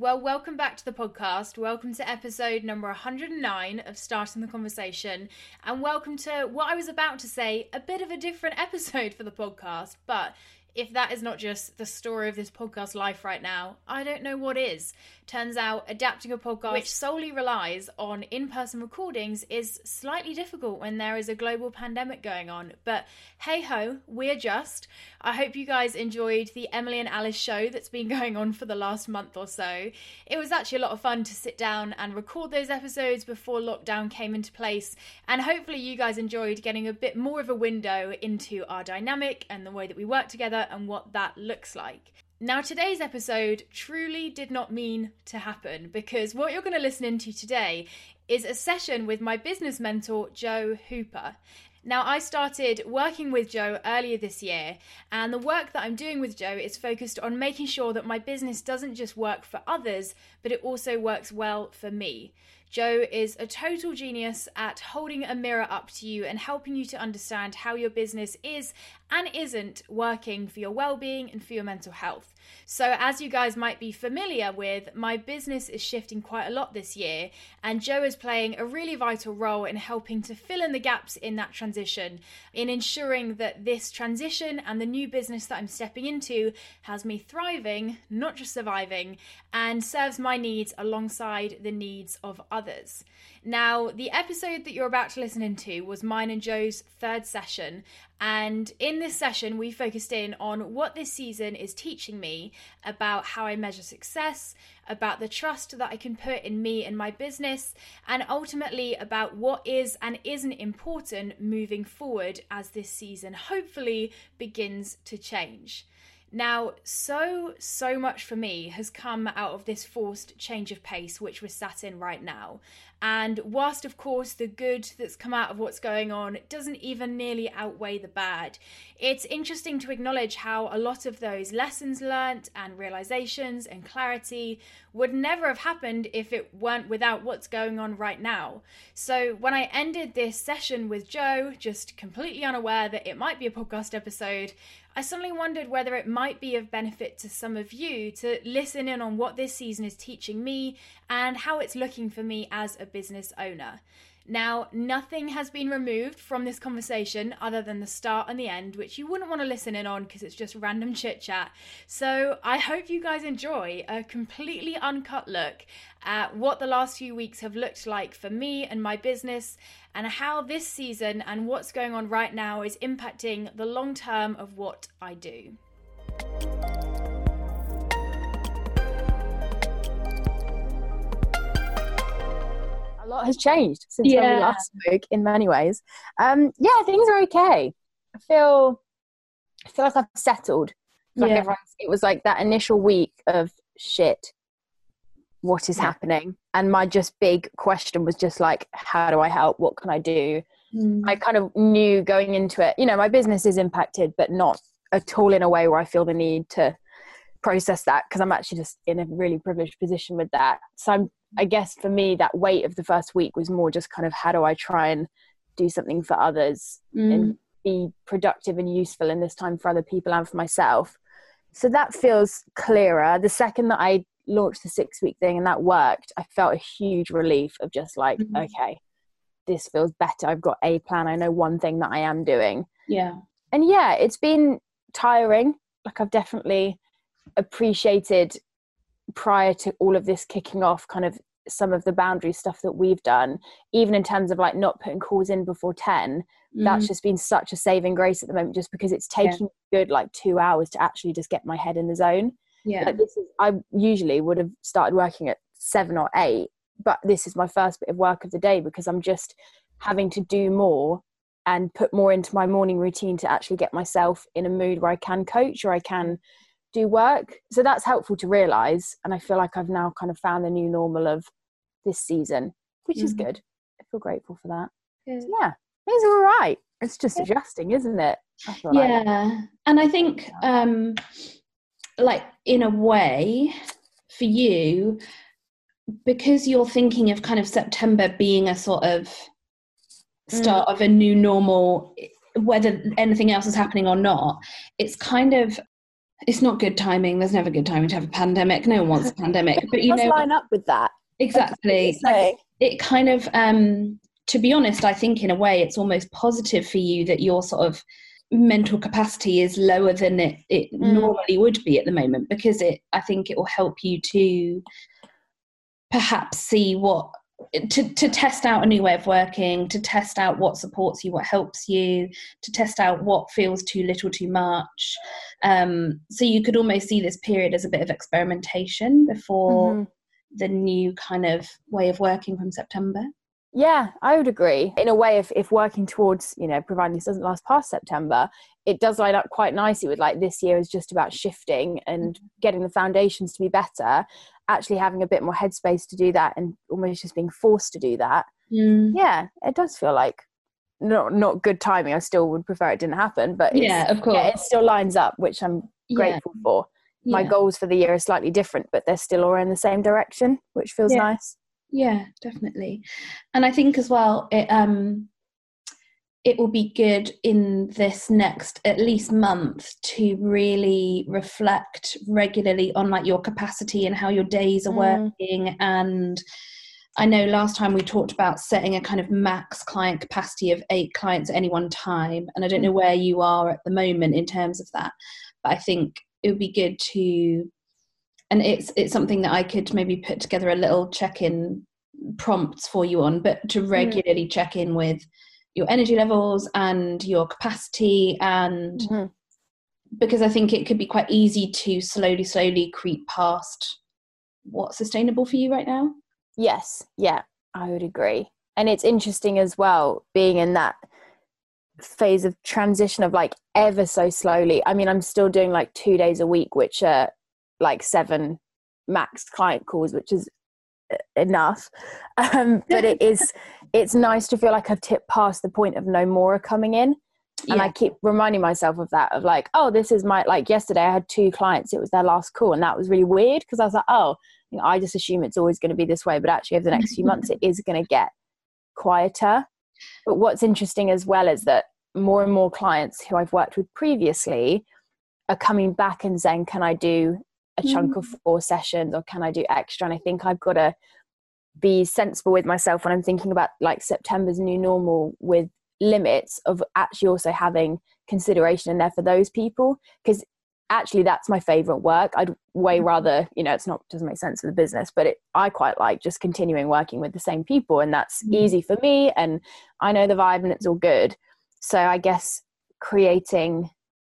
Well, welcome back to the podcast. Welcome to episode number 109 of Starting the Conversation. And welcome to what I was about to say a bit of a different episode for the podcast, but if that is not just the story of this podcast life right now, I don't know what is. Turns out adapting a podcast which solely relies on in person recordings is slightly difficult when there is a global pandemic going on. But hey ho, we adjust. I hope you guys enjoyed the Emily and Alice show that's been going on for the last month or so. It was actually a lot of fun to sit down and record those episodes before lockdown came into place. And hopefully, you guys enjoyed getting a bit more of a window into our dynamic and the way that we work together and what that looks like. Now, today's episode truly did not mean to happen because what you're going to listen into today is a session with my business mentor, Joe Hooper. Now, I started working with Joe earlier this year, and the work that I'm doing with Joe is focused on making sure that my business doesn't just work for others, but it also works well for me. Joe is a total genius at holding a mirror up to you and helping you to understand how your business is and isn't working for your well being and for your mental health. So, as you guys might be familiar with, my business is shifting quite a lot this year, and Joe is playing a really vital role in helping to fill in the gaps in that transition, in ensuring that this transition and the new business that I'm stepping into has me thriving, not just surviving, and serves my needs alongside the needs of others. Now, the episode that you're about to listen into was mine and Joe's third session. And in this session, we focused in on what this season is teaching me about how I measure success, about the trust that I can put in me and my business, and ultimately about what is and isn't important moving forward as this season hopefully begins to change. Now, so, so much for me has come out of this forced change of pace which we're sat in right now. And whilst, of course, the good that's come out of what's going on doesn't even nearly outweigh the bad, it's interesting to acknowledge how a lot of those lessons learnt and realizations and clarity would never have happened if it weren't without what's going on right now. So, when I ended this session with Joe, just completely unaware that it might be a podcast episode, I suddenly wondered whether it might be of benefit to some of you to listen in on what this season is teaching me and how it's looking for me as a business owner. Now, nothing has been removed from this conversation other than the start and the end, which you wouldn't want to listen in on because it's just random chit chat. So, I hope you guys enjoy a completely uncut look at what the last few weeks have looked like for me and my business, and how this season and what's going on right now is impacting the long term of what I do. Lot has changed since yeah. when we last spoke in many ways. Um, yeah, things are okay. I feel I feel like I've settled. Like yeah. it was like that initial week of shit. What is yeah. happening? And my just big question was just like, how do I help? What can I do? Mm. I kind of knew going into it, you know, my business is impacted, but not at all in a way where I feel the need to process that because I'm actually just in a really privileged position with that. So I'm I guess for me, that weight of the first week was more just kind of how do I try and do something for others mm. and be productive and useful in this time for other people and for myself. So that feels clearer. The second that I launched the six week thing and that worked, I felt a huge relief of just like, mm-hmm. okay, this feels better. I've got a plan. I know one thing that I am doing. Yeah. And yeah, it's been tiring. Like I've definitely appreciated prior to all of this kicking off kind of some of the boundary stuff that we've done even in terms of like not putting calls in before 10 mm. that's just been such a saving grace at the moment just because it's taking yeah. good like two hours to actually just get my head in the zone yeah like this is i usually would have started working at seven or eight but this is my first bit of work of the day because i'm just having to do more and put more into my morning routine to actually get myself in a mood where i can coach or i can do work. So that's helpful to realize. And I feel like I've now kind of found the new normal of this season, which mm-hmm. is good. I feel grateful for that. Yeah, it's all right. It's just adjusting, isn't it? yeah. Like. And I think, um, like, in a way, for you, because you're thinking of kind of September being a sort of start mm. of a new normal, whether anything else is happening or not, it's kind of it's not good timing. There's never good timing to have a pandemic. No one wants a pandemic, but you know, line up with that exactly. Like, it kind of, um, to be honest, I think in a way it's almost positive for you that your sort of mental capacity is lower than it, it mm. normally would be at the moment because it. I think it will help you to perhaps see what to, to test out a new way of working, to test out what supports you, what helps you, to test out what feels too little, too much. Um, so you could almost see this period as a bit of experimentation before mm-hmm. the new kind of way of working from September. Yeah, I would agree. In a way, if, if working towards, you know, providing this doesn't last past September, it does line up quite nicely with like this year is just about shifting and mm-hmm. getting the foundations to be better actually having a bit more headspace to do that and almost just being forced to do that. Mm. yeah it does feel like not not good timing. I still would prefer it didn't happen but yeah of course yeah, it still lines up which i'm grateful yeah. for. My yeah. goals for the year are slightly different but they're still all in the same direction which feels nice. Yeah definitely. And i think as well it um it will be good in this next at least month to really reflect regularly on like your capacity and how your days are mm. working and I know last time we talked about setting a kind of max client capacity of eight clients at any one time, and I don't know where you are at the moment in terms of that, but I think it would be good to, and it's it's something that I could maybe put together a little check-in prompts for you on, but to mm. regularly mm. check in with your energy levels and your capacity and mm-hmm. because i think it could be quite easy to slowly slowly creep past what's sustainable for you right now. Yes. Yeah i would agree. And it's interesting as well being in that phase of transition of like ever so slowly. I mean i'm still doing like two days a week which are like seven max client calls which is enough. Um, but it is it's nice to feel like i've tipped past the point of no more coming in. And yeah. i keep reminding myself of that of like oh this is my like yesterday i had two clients it was their last call and that was really weird because i was like oh you know, i just assume it's always going to be this way but actually over the next few months it is going to get quieter. But what's interesting as well is that more and more clients who i've worked with previously are coming back and saying can i do a chunk of mm. four sessions or can I do extra? And I think I've got to be sensible with myself when I'm thinking about like September's new normal with limits of actually also having consideration in there for those people because actually that's my favorite work i'd way mm. rather you know it's not doesn't make sense for the business but it, i quite like just continuing working with the same people and that's mm. easy for me and i know the vibe and it's all good so i guess creating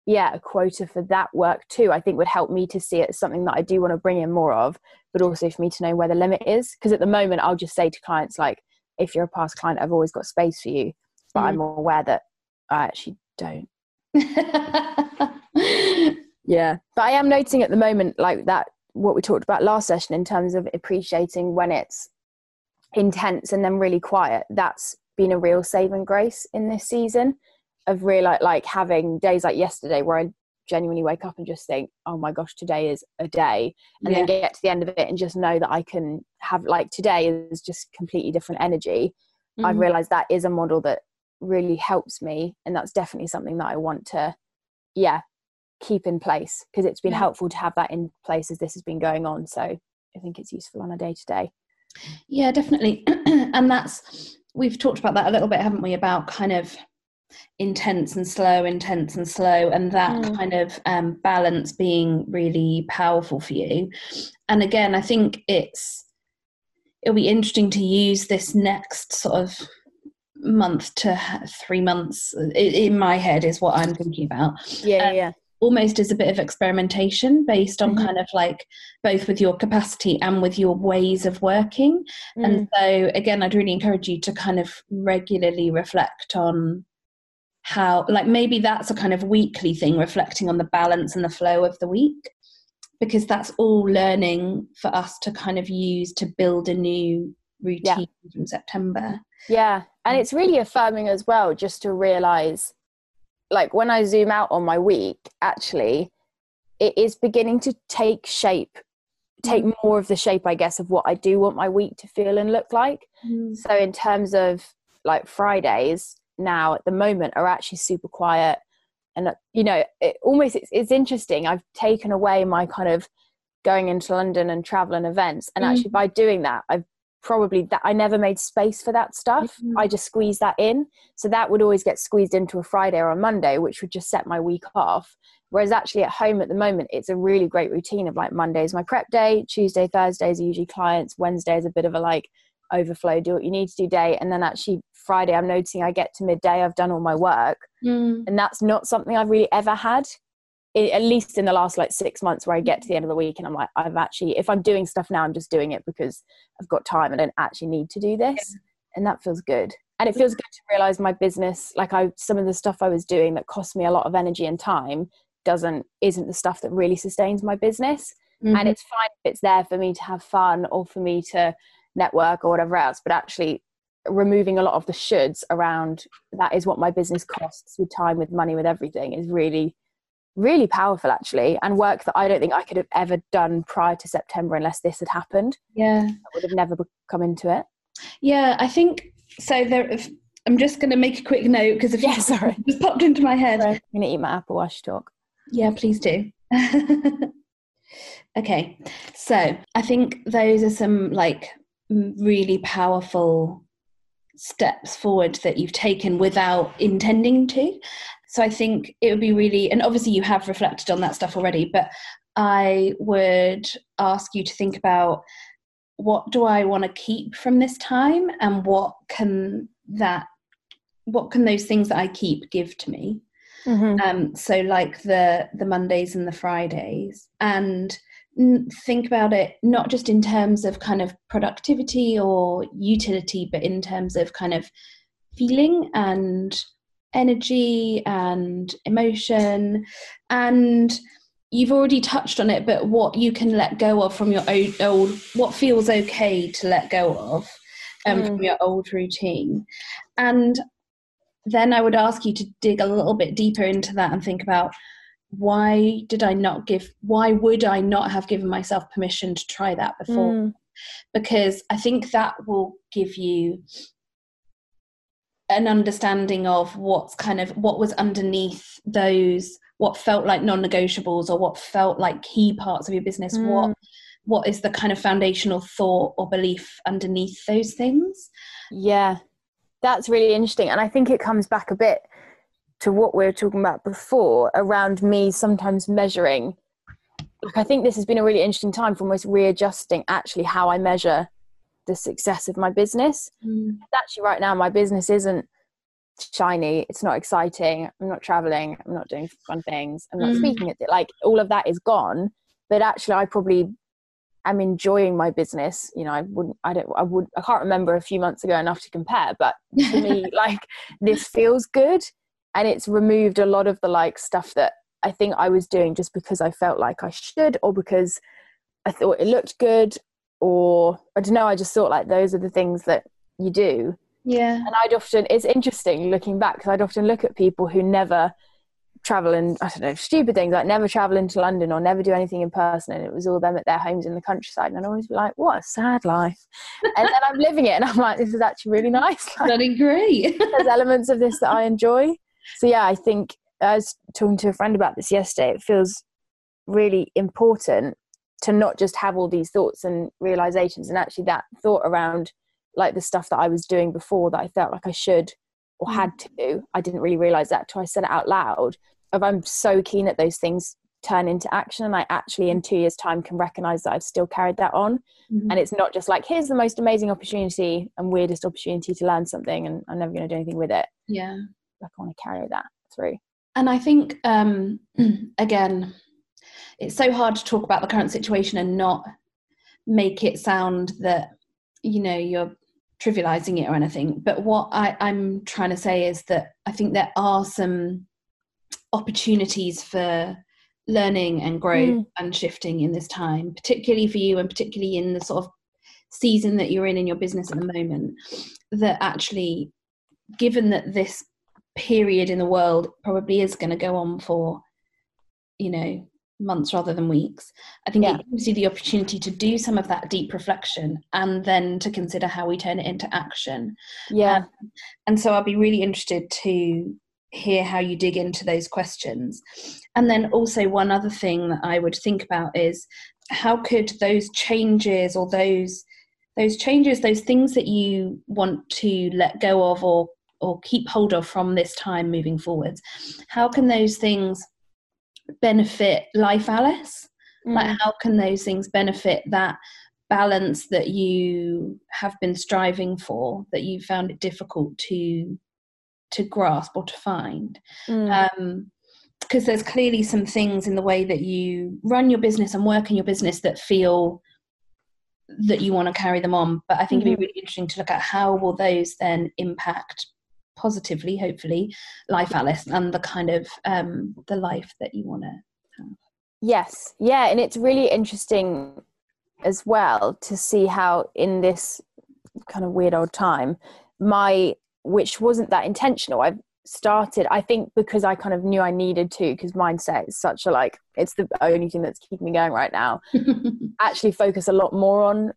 yeah a quota for that work too i think would help me to see it as something that i do want to bring in more of but also for me to know where the limit is. Because at the moment i'll just say to clients like if you're a past client i've always got space for you but mm. i'm more aware that i actually don't. Yeah but i am noticing at the moment like that what we talked about last session in terms of appreciating when it's intense and then really quiet that's been a real saving grace in this season of real like, like having days like yesterday where I genuinely wake up and just think, oh my gosh, today is a day, and yeah. then get to the end of it and just know that I can have like today is just completely different energy. Mm-hmm. I've realized that is a model that really helps me, and that's definitely something that I want to, yeah, keep in place because it's been yeah. helpful to have that in place as this has been going on. So I think it's useful on a day to day. Yeah, definitely, and that's we've talked about that a little bit, haven't we? About kind of intense and slow, intense and slow, and that mm. kind of um, balance being really powerful for you. And again, I think it's it'll be interesting to use this next sort of month to three months in my head is what I'm thinking about. Yeah, um, yeah. Almost as a bit of experimentation based on mm-hmm. kind of like both with your capacity and with your ways of working. Mm. And so, again, I'd really encourage you to kind of regularly reflect on how like maybe that's a kind of weekly thing reflecting on the balance and the flow of the week because that's all learning for us to kind of use to build a new routine yeah. from September. Yeah, and it's really affirming as well just to realize like when I zoom out on my week, actually it is beginning to take shape take mm. more of the shape I guess of what I do want my week to feel and look like. Mm. So in terms of like Fridays, now at the moment are actually super quiet. And you know it almost it's, it's interesting. I've taken away my kind of going into london and travel and events and mm. actually by doing that i've probably that i never made space for that stuff. Mm. i just squeezed that in. So that would always get squeezed into a friday or a monday which would just set my week off. Whereas actually at home at the moment it's a really great routine of like monday's my prep day tuesday thursdays are usually clients wednesday is a bit of a like overflow do what you need to do day. And then actually friday i'm noticing i get to midday i've done all my work mm. and that's not something i've really ever had at least in the last like six months where i get to the end of the week and i'm like i've actually if i'm doing stuff now i'm just doing it because i've got time i don't actually need to do this yeah. and that feels good and it feels good to realize my business like i some of the stuff i was doing that cost me a lot of energy and time doesn't isn't the stuff that really sustains my business mm-hmm. and it's fine if it's there for me to have fun or for me to network or whatever else but actually removing a lot of the shoulds around that is what my business costs with time with money with everything is really really powerful actually and work that i don't think i could have ever done prior to september unless this had happened. Yeah. I would have never come into it. Yeah i think so there if, i'm just going to make a quick note because if yeah, sorry. just popped into my head. I'm going to eat my apple while you talk. Yeah please do. Okay so i think those are some like really powerful steps forward that you've taken without intending to. So I think it would be really, and obviously you have reflected on that stuff already, but I would ask you to think about what do I want to keep from this time and what can that, what can those things that I keep give to me? Mm-hmm. Um, so like the the Mondays and the Fridays, and think about it not just in terms of kind of productivity or utility, but in terms of kind of feeling and energy and emotion. And you've already touched on it, but what you can let go of from your old, old what feels okay to let go of um, mm. from your old routine. And then I would ask you to dig a little bit deeper into that and think about why did I not give, why would I not have given myself permission to try that before? Mm. Because I think that will give you an understanding of what's kind of what was underneath those what felt like non-negotiables or what felt like key parts of your business mm. what what is the kind of foundational thought or belief underneath those things yeah that's really interesting and i think it comes back a bit to what we were talking about before around me sometimes measuring like i think this has been a really interesting time for almost readjusting actually how i measure the success of my business mm. actually right now my business isn't shiny it's not exciting i'm not traveling i'm not doing fun things i'm not mm. speaking at it like all of that is gone but actually i probably am enjoying my business you know i wouldn't i don't i would i can't remember a few months ago enough to compare but to me like this feels good and it's removed a lot of the like stuff that I think I was doing just because I felt like I should or because I thought it looked good or I don't know I just thought like those are the things that you do. Yeah. And I'd often it's interesting looking back because I'd often look at people who never travel and I don't know stupid things like never travel into London or never do anything in person and it was all them at their homes in the countryside and I'd always be like what a sad life. And then I'm living it and I'm like this is actually really nice like, great. There's elements of this that I enjoy so yeah, I think I was talking to a friend about this yesterday. It feels really important to not just have all these thoughts and realizations, and actually that thought around like the stuff that I was doing before that I felt like I should or had mm. to do. I didn't really realize that till I said it out loud. Of I'm so keen that those things turn into action and I actually in two years time can recognize that I've still carried that on mm-hmm. and it's not just like here's the most amazing opportunity and weirdest opportunity to learn something and I'm never going to do anything with it yeah like I want to carry that through. And I think um, again, it's so hard to talk about the current situation and not make it sound that you know you're trivializing it or anything. But what I, I'm trying to say is that I think there are some opportunities for learning and growth mm. and shifting in this time, particularly for you and particularly in the sort of season that you're in in your business at the moment, that actually, given that this period in the world probably is going to go on for you know months rather than weeks i think yeah. it gives you the opportunity to do some of that deep reflection and then to consider how we turn it into action yeah um, and so i'll be really interested to hear how you dig into those questions. And then also, one other thing that I would think about is how could those changes or those those changes, those things that you want to let go of or or keep hold of from this time moving forwards, how can those things benefit life, Alice? Mm. Like, how can those things benefit that balance that you have been striving for that you found it difficult to to grasp or to find mm. um because there's clearly some things in the way that you run your business and work in your business that feel that you want to carry them on but i think mm-hmm. it'd be mm-hmm. really interesting to look at how will those then impact positively hopefully life alice and the kind of um the life that you want to have. Yes. Yeah and it's really interesting as well to see how in this kind of weird old time my which wasn't that intentional i've started i think because i kind of knew i needed to because mindset is such a like it's the only thing that's keeping me going right now actually focus a lot more on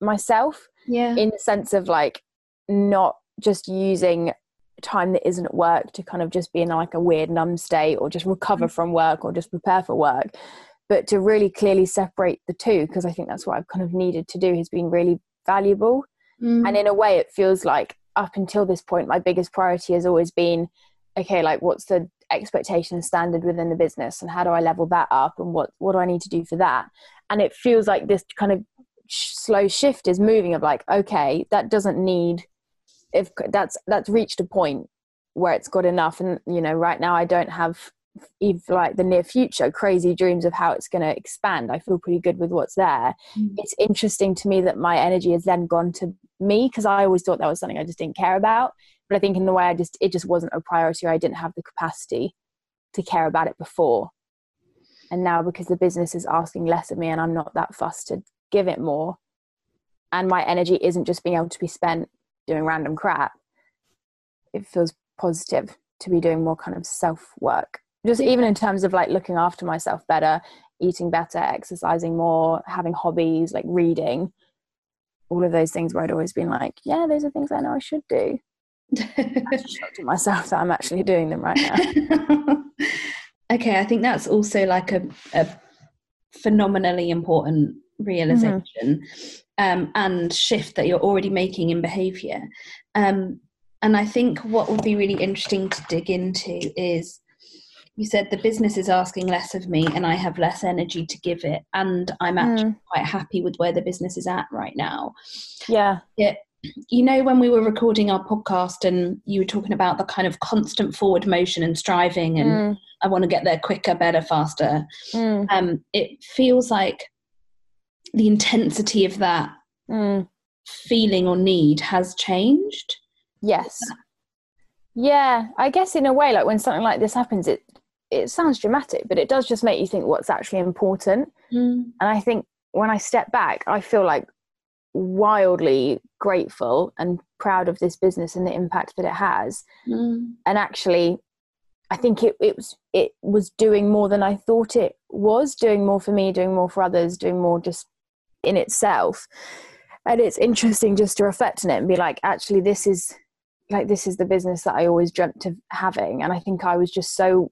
myself yeah. in the sense of like not just using time that isn't at work to kind of just be in like a weird numb state or just recover mm-hmm. from work or just prepare for work but to really clearly separate the two because i think that's what i've kind of needed to do has been really valuable mm. and in a way it feels like up until this point my biggest priority has always been okay like what's the expectation standard within the business and how do i level that up and what what do i need to do for that and it feels like this kind of slow shift is moving of like okay that doesn't need if that's that's reached a point where it's got enough and you know right now i don't have even like the near future crazy dreams of how it's going to expand. I feel pretty good with what's there. Mm. it's interesting to me that my energy has then gone to me because i always thought that was something i just didn't care about. But i think in the way i just it just wasn't a priority or i didn't have the capacity to care about it before. And now because the business is asking less of me and i'm not that fussed to give it more and my energy isn't just being able to be spent doing random crap it feels positive to be doing more kind of self work just even in terms of like looking after myself better eating better exercising more having hobbies like reading all of those things where i'd always been like yeah those are things i know i should do. Shocked myself that i'm actually doing them right now. Okay i think that's also like a, a phenomenally important realization. mm-hmm. Um, and shift that you're already making in behavior um, and i think what would be really interesting to dig into is you said the business is asking less of me and I have less energy to give it. And I'm actually mm. quite happy with where the business is at right now. Yeah. Yeah. You know, when we were recording our podcast and you were talking about the kind of constant forward motion and striving and mm. I want to get there quicker, better, faster. Mm. Um, it feels like the intensity of that mm. feeling or need has changed. Yes. Yeah, I guess in a way, like when something like this happens, it it sounds dramatic, but it does just make you think what's actually important. Mm. And I think when I step back, I feel like wildly grateful and proud of this business and the impact that it has. Mm. And actually, I think it, it was it was doing more than I thought it was, doing more for me, doing more for others, doing more just in itself. And it's interesting just to reflect on it and be like, actually, this is like this is the business that I always dreamt of having. And I think I was just so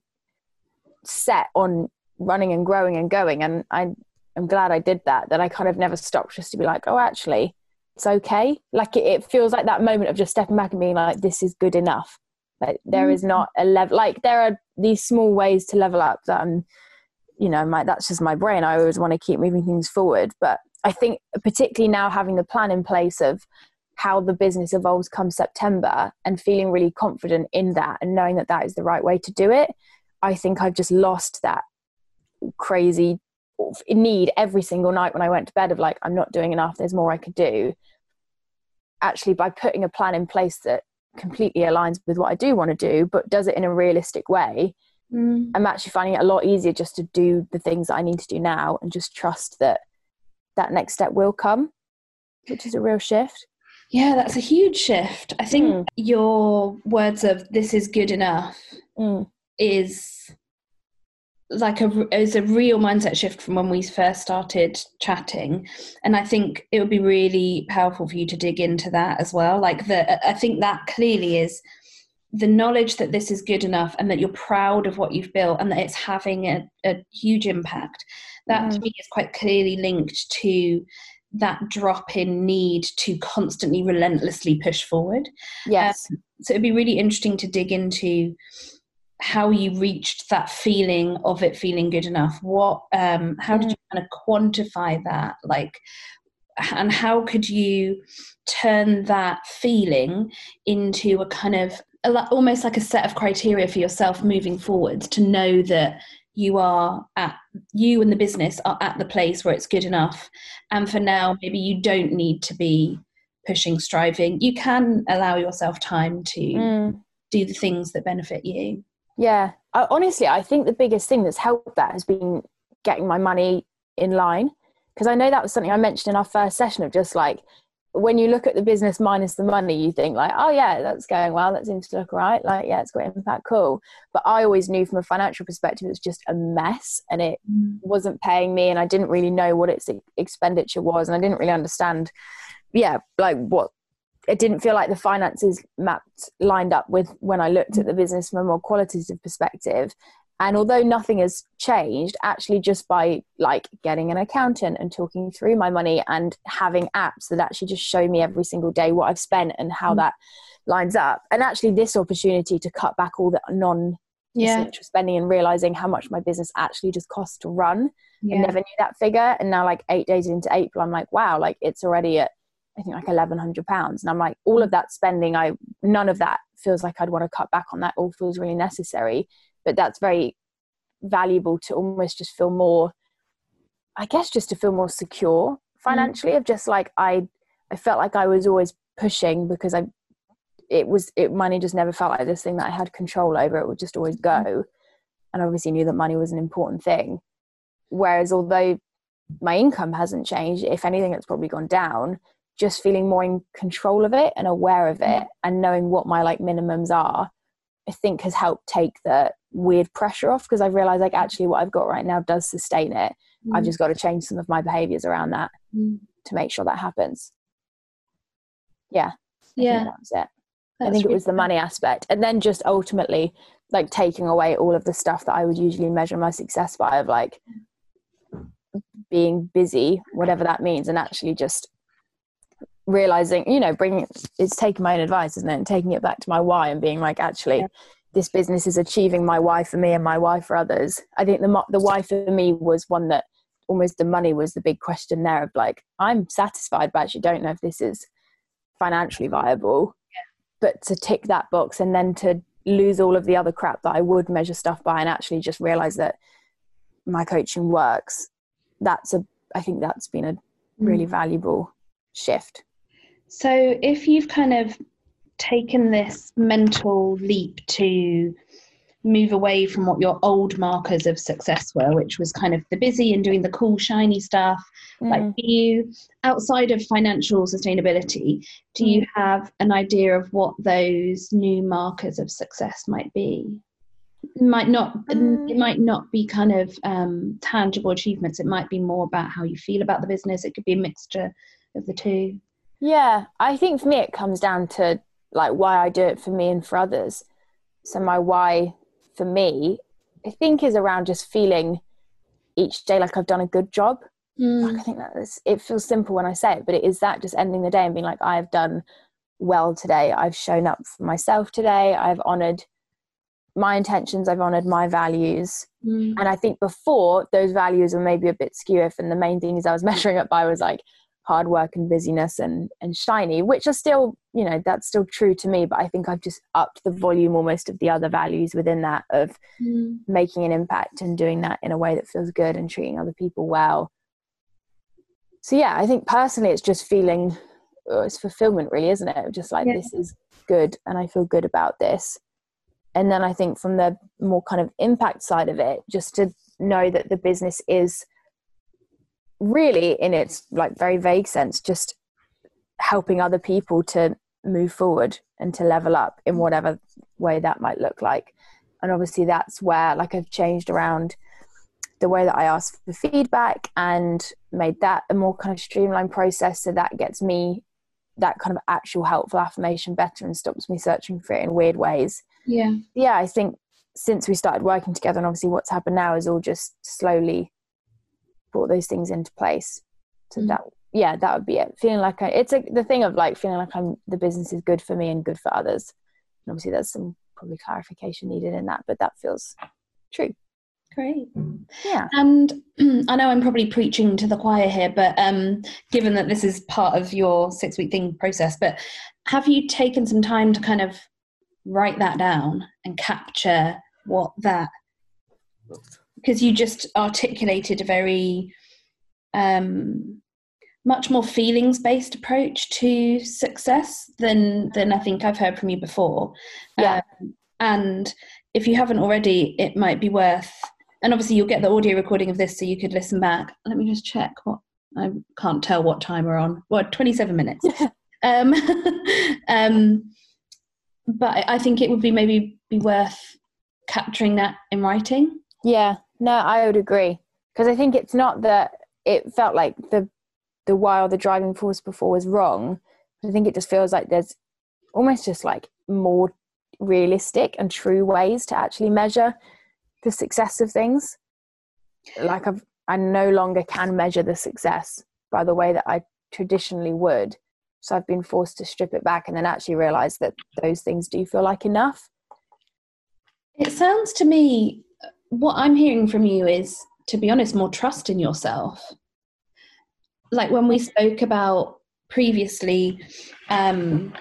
set on running and growing and going. And I am glad I did that that I kind of never stopped just to be like oh actually it's okay. Like it, it feels like that moment of just stepping back and being like this is good enough. Like there is mm. not a level like there are these small ways to level up that I'm you know my that's just my brain. I always want to keep moving things forward. But I think particularly now having the plan in place of how the business evolves come September and feeling really confident in that and knowing that that is the right way to do it I think I've just lost that crazy need every single night when I went to bed of like, I'm not doing enough, there's more I could do. Actually, by putting a plan in place that completely aligns with what I do want to do, but does it in a realistic way, mm. I'm actually finding it a lot easier just to do the things that I need to do now and just trust that that next step will come, which is a real shift. Yeah, that's a huge shift. I think mm. your words of this is good enough mm is like a is a real mindset shift from when we first started chatting and i think it would be really powerful for you to dig into that as well like the i think that clearly is the knowledge that this is good enough and that you're proud of what you've built and that it's having a, a huge impact that mm. to me is quite clearly linked to that drop in need to constantly relentlessly push forward yes um, so it'd be really interesting to dig into how you reached that feeling of it feeling good enough what um how did mm. you kind of quantify that like and how could you turn that feeling into a kind of almost like a set of criteria for yourself moving forward to know that you are at you and the business are at the place where it's good enough. And for now maybe you don't need to be pushing striving. You can allow yourself time to mm. do the things that benefit you. Yeah. I, honestly i think the biggest thing that's helped that has been getting my money in line. Because i know that was something i mentioned in our first session of just like when you look at the business minus the money, you think like, oh yeah, that's going well. That seems to look right. Like, yeah, it's got impact, cool. But I always knew from a financial perspective, it was just a mess, and it mm. wasn't paying me, and I didn't really know what its expenditure was, and I didn't really understand, yeah, like what. It didn't feel like the finances mapped lined up with when I looked at the business from a more qualitative perspective, and although nothing has changed actually just by like getting an accountant and talking through my money and having apps that actually just show me every single day what i've spent and how mm. that lines up and actually this opportunity to cut back all the non yeah. spending and realizing how much my business actually just costs to run yeah. i never knew that figure and now like eight days into april i'm like wow like it's already at i think like 1100 pounds and i'm like all of that spending i none of that feels like i'd want to cut back on that all feels really necessary but that's very valuable to almost just feel more i guess just to feel more secure financially mm. of just like i i felt like i was always pushing because i it was it money just never felt like this thing that i had control over it would just always go mm. and obviously knew that money was an important thing whereas although my income hasn't changed if anything it's probably gone down just feeling more in control of it and aware of it mm. and knowing what my like minimums are i think has helped take the weird pressure off because I realize like actually what I've got right now does sustain it. Mm. I've just got to change some of my behaviors around that mm. to make sure that happens. Yeah. I yeah. that was it. That's I think it was the money aspect. And then just ultimately like taking away all of the stuff that I would usually measure my success by of like being busy, whatever that means, and actually just realizing, you know, bringing it's taking my own advice, isn't it? And taking it back to my why and being like, actually, yeah this business is achieving my why for me and my why for others. I think the the why for me was one that almost the money was the big question there of like I'm satisfied, but actually don't know if this is financially viable. Yeah. But to tick that box and then to lose all of the other crap that I would measure stuff by and actually just realize that my coaching works. That's a I think that's been a really mm. valuable shift. So if you've kind of taken this mental leap to move away from what your old markers of success were, which was kind of the busy and doing the cool, shiny stuff. Mm. Like, you, outside of financial sustainability, do mm. you have an idea of what those new markers of success might be? It might not. Mm. It might not be kind of um, tangible achievements. It might be more about how you feel about the business. It could be a mixture of the two. Yeah, I think for me it comes down to like why I do it for me and for others. So my why for me, I think is around just feeling each day like I've done a good job. Mm. Like I think that is, it feels simple when I say it, but it is that just ending the day and being like, I've done well today. I've shown up for myself today. I've honored my intentions. I've honored my values. Mm. And I think before those values were maybe a bit skew and the main things I was measuring up by was like hard work and busyness and and shiny which are still you know that's still true to me but i think i've just upped the volume almost of the other values within that of mm. making an impact and doing that in a way that feels good and treating other people well so yeah i think personally it's just feeling oh, it's fulfillment really isn't it just like yeah. this is good and i feel good about this and then i think from the more kind of impact side of it just to know that the business is really in its like very vague sense just helping other people to move forward and to level up in mm. whatever way that might look like and obviously that's where like i've changed around the way that i ask for feedback and made that a more kind of streamlined process so that gets me that kind of actual helpful affirmation better and stops me searching for it in weird ways. Yeah. Yeah, I think since we started working together and obviously what's happened now is all just slowly brought those things into place. So mm. that yeah, that would be it. Feeling like I, it's a, the thing of like feeling like I'm the business is good for me and good for others. And obviously there's some probably clarification needed in that, but that feels true. Great. Yeah. And I know I'm probably preaching to the choir here, but um, given that this is part of your six week thing process, but have you taken some time to kind of write that down and capture what that, because you just articulated a very um, much more feelings based approach to success than than I think I've heard from you before. Yeah. Um, and if you haven't already, it might be worth and obviously you'll get the audio recording of this so you could listen back. Let me just check what I can't tell what time we're on. Well, 27 minutes. um, um, but I think it would be maybe be worth capturing that in writing. Yeah, no, I would agree because I think it's not that it felt like the the while the driving force before was wrong. I think it just feels like there's almost just like more realistic and true ways to actually measure the success of things. Like I've, I no longer can measure the success by the way that I traditionally would. So I've been forced to strip it back and then actually realize that those things do feel like enough. It sounds to me, what I'm hearing from you is, to be honest, more trust in yourself. Like when we spoke about previously, um,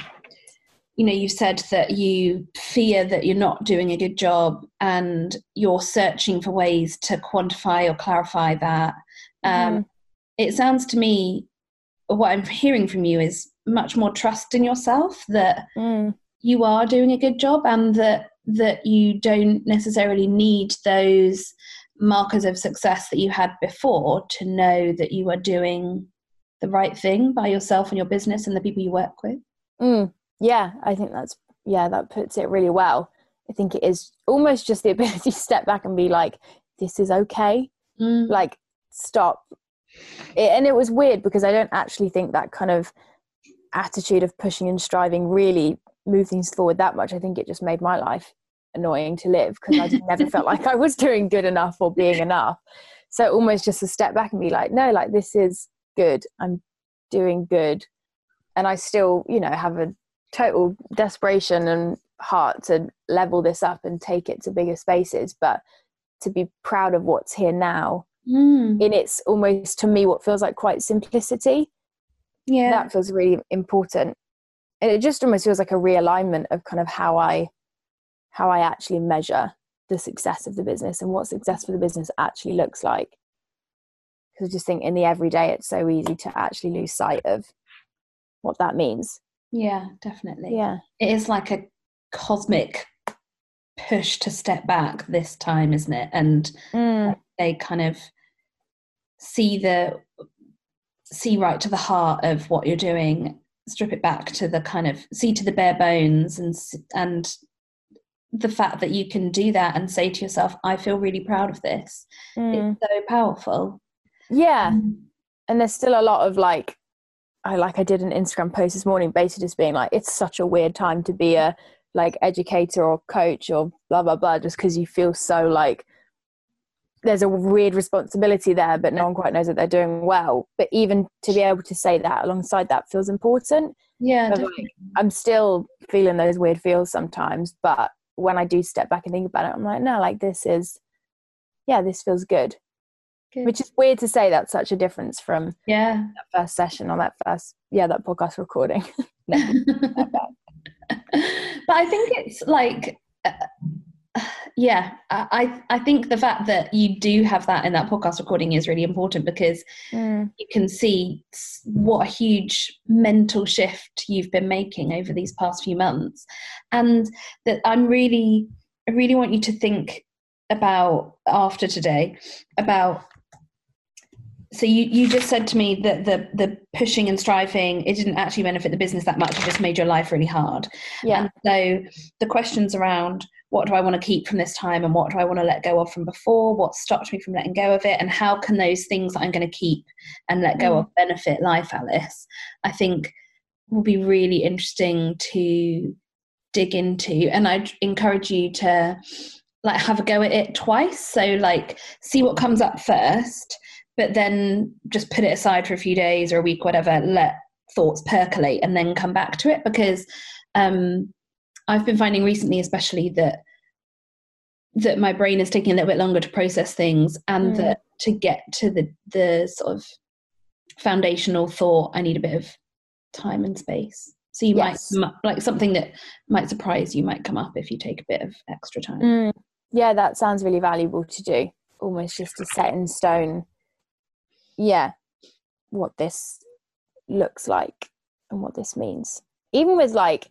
you know you've said that you fear that you're not doing a good job and you're searching for ways to quantify or clarify that um, mm. it sounds to me what i'm hearing from you is much more trust in yourself that mm. You are doing a good job and that that you don't necessarily need those markers of success that you had before to know that you are doing the right thing by yourself and your business and the people you work with? Mm yeah i think that's yeah that puts it really well. I think it is almost just the ability to step back and be like this is okay. Mm. like stop. It, and it was weird because i don't actually think that kind of attitude of pushing and striving really moved things forward that much i think it just made my life annoying to live because i never felt like i was doing good enough or being enough. So almost just a step back and be like no like this is good. I'm doing good. And i still you know have a total desperation and heart to level this up and take it to bigger spaces. But to be proud of what's here now mm. in its almost to me what feels like quite simplicity yeah. that feels really important and it just almost feels like a realignment of kind of how i how i actually measure the success of the business and what success for the business actually looks like because i just think in the everyday it's so easy to actually lose sight of what that means yeah, definitely. Yeah. It is like a cosmic push to step back this time, isn't it? And mm. they kind of see the see right to the heart of what you're doing, strip it back to the kind of see to the bare bones and and the fact that you can do that and say to yourself, I feel really proud of this. Mm. It's so powerful. Yeah. Mm. And there's still a lot of like I like I did an Instagram post this morning, basically just being like, it's such a weird time to be a like educator or coach or blah blah blah, just because you feel so like there's a weird responsibility there, but no one quite knows that they're doing well. But even to be able to say that alongside that feels important. Yeah, like, I'm still feeling those weird feels sometimes, but when I do step back and think about it, I'm like, no, like this is, yeah, this feels good. Good. Which is weird to say that's such a difference from yeah that first session or that first yeah that podcast recording. but I think it's like uh, yeah I I think the fact that you do have that in that podcast recording is really important because mm. you can see what a huge mental shift you've been making over these past few months and that I'm really I really want you to think about after today about so you, you just said to me that the the pushing and striving it didn't actually benefit the business that much. It just made your life really hard. Yeah. And so the questions around what do i want to keep from this time and what do i want to let go of from before? What stopped me from letting go of it? And how can those things that i'm going to keep and let go mm. of benefit life alice? I think will be really interesting to dig into. And i'd encourage you to like have a go at it twice. So like see what comes up first but then just put it aside for a few days or a week whatever let thoughts percolate and then come back to it because um, i've been finding recently especially that that my brain is taking a little bit longer to process things and mm. that to get to the the sort of foundational thought i need a bit of time and space so you yes. might like something that might surprise you might come up if you take a bit of extra time mm. yeah that sounds really valuable to do almost just to set in stone yeah what this looks like and what this means. Even with like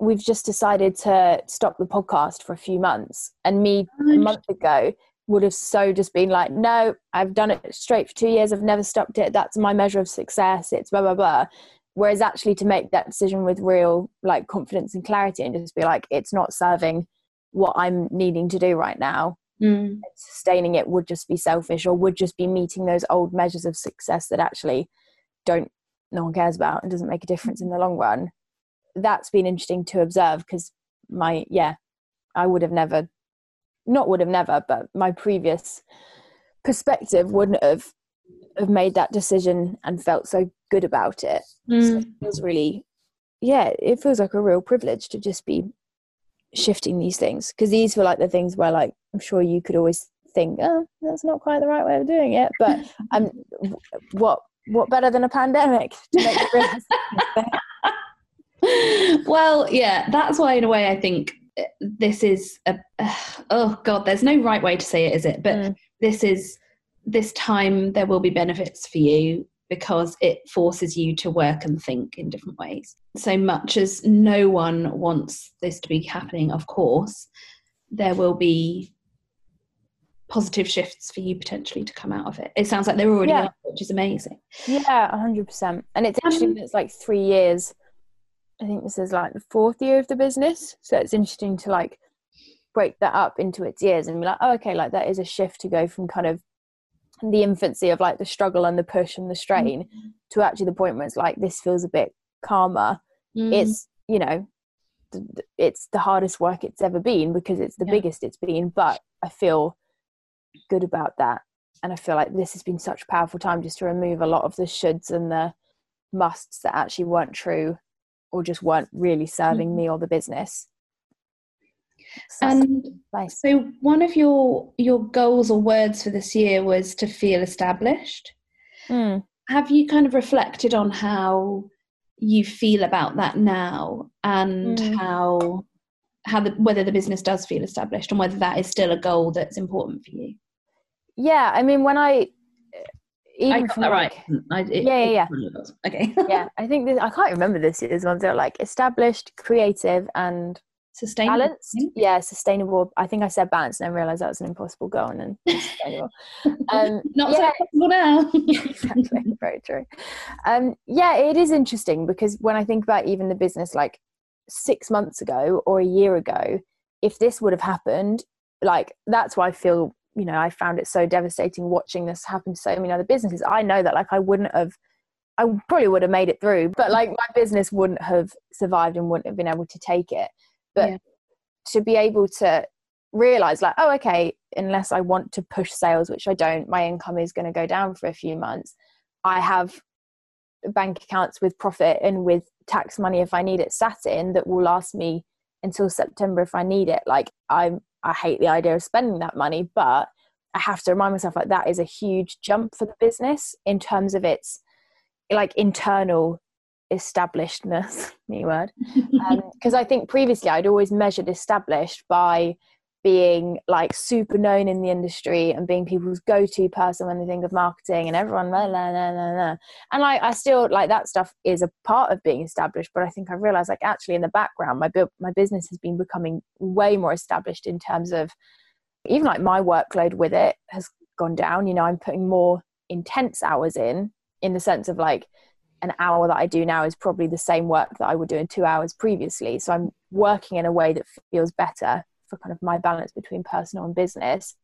we've just decided to stop the podcast for a few months and me a month ago would have so just been like no i've done it straight for two years i've never stopped it that's my measure of success it's blah blah blah. Whereas actually to make that decision with real like confidence and clarity and just be like it's not serving what i'm needing to do right now mm. sustaining it would just be selfish or would just be meeting those old measures of success that actually don't no one cares about and doesn't make a difference in the long run that's been interesting to observe because my yeah i would have never not would have never but my previous perspective wouldn't have have made that decision and felt so good about it mm. so it feels really yeah it feels like a real privilege to just be shifting these things because these were like the things where like i'm sure you could always think oh that's not quite the right way of doing it but um what what better than a pandemic to make you well, yeah, that's why, in a way, I think uh, this is a. Oh God, there's no right way to say it, is it? But mm. this is this time there will be benefits for you because it forces you to work and think in different ways. So much as no one wants this to be happening, of course, there will be positive shifts for you potentially to come out of it. It sounds like they're already yeah. which is amazing. Yeah, hundred percent. And it's actually um, it's like three years I think this is like the fourth year of the business. So it's interesting to like break that up into its years and be like, oh, okay, like that is a shift to go from kind of the infancy of like the struggle and the push and the strain mm. to actually the point where it's like this feels a bit calmer. Mm. It's, you know, it's the hardest work it's ever been because it's the yeah. biggest it's been, but I feel good about that. And I feel like this has been such a powerful time just to remove a lot of the shoulds and the musts that actually weren't true or just weren't really serving mm-hmm. me or the business. And so one of your your goals or words for this year was to feel established. Mm. Have you kind of reflected on how you feel about that now and mm. how how the, whether the business does feel established and whether that is still a goal that's important for you? Yeah, I mean when I even I got that like, right. I, it, yeah, yeah, yeah. Okay. yeah, I think this, I can't remember this year's ones. They're like established, creative, and sustainable. Balanced. Yeah, sustainable. I think I said balanced and I realized that was an impossible goal and then sustainable. Um, Not yeah, so possible now. exactly. Very true. Um, yeah, it is interesting because when I think about even the business like six months ago or a year ago, if this would have happened, like that's why I feel you know i found it so devastating watching this happen to so many other businesses i know that like i wouldn't have i probably would have made it through but like my business wouldn't have survived and wouldn't have been able to take it but yeah. to be able to realize like oh okay unless i want to push sales which i don't my income is going to go down for a few months i have bank accounts with profit and with tax money if i need it sat in that will last me until september if i need it like i'm I hate the idea of spending that money, but I have to remind myself like that is a huge jump for the business in terms of its like internal establishedness, me word. Because um, I think previously I'd always measured established by being like super known in the industry and being people's go-to person when they think of marketing and everyone and like I still like that stuff is a part of being established but I think I realized like actually in the background my my business has been becoming way more established in terms of even like my workload with it has gone down you know I'm putting more intense hours in in the sense of like an hour that I do now is probably the same work that I would do in 2 hours previously. So I'm working in a way that feels better for kind of my balance between personal and business.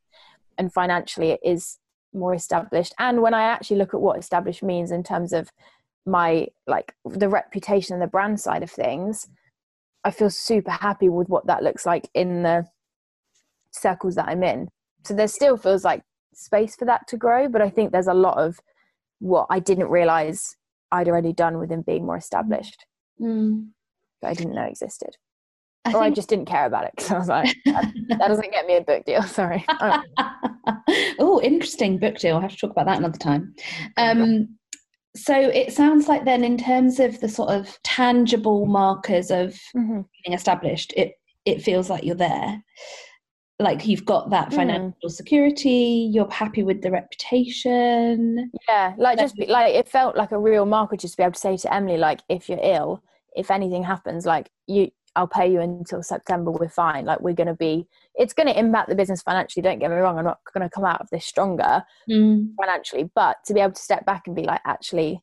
And financially it is more established. And when i actually look at what established means in terms of my like the reputation and the brand side of things i feel super happy with what that looks like in the circles that i'm in. So there still feels like space for that to grow but i think there's a lot of what i didn't realize i'd already done with within being more established Mm. that i didn't know existed I or i just didn't care about it because i was like that, that doesn't get me a book deal sorry Oh, interesting book deal. I'll have to talk about that another time. Um, so it sounds like then, in terms of the sort of tangible markers of mhm. being established, it it feels like you're there. Like you've got that Mm. financial security. You're happy with the reputation. Yeah, like just be, like it felt like a real marker just to be able to say to Emily, like, if you're ill, if anything happens, like you, I'll pay you until September. We're fine. Like we're gonna be. It's gonna impact the business financially. Don't get me wrong. I'm not gonna come out of this stronger financially, but to be able to step back and be like, actually,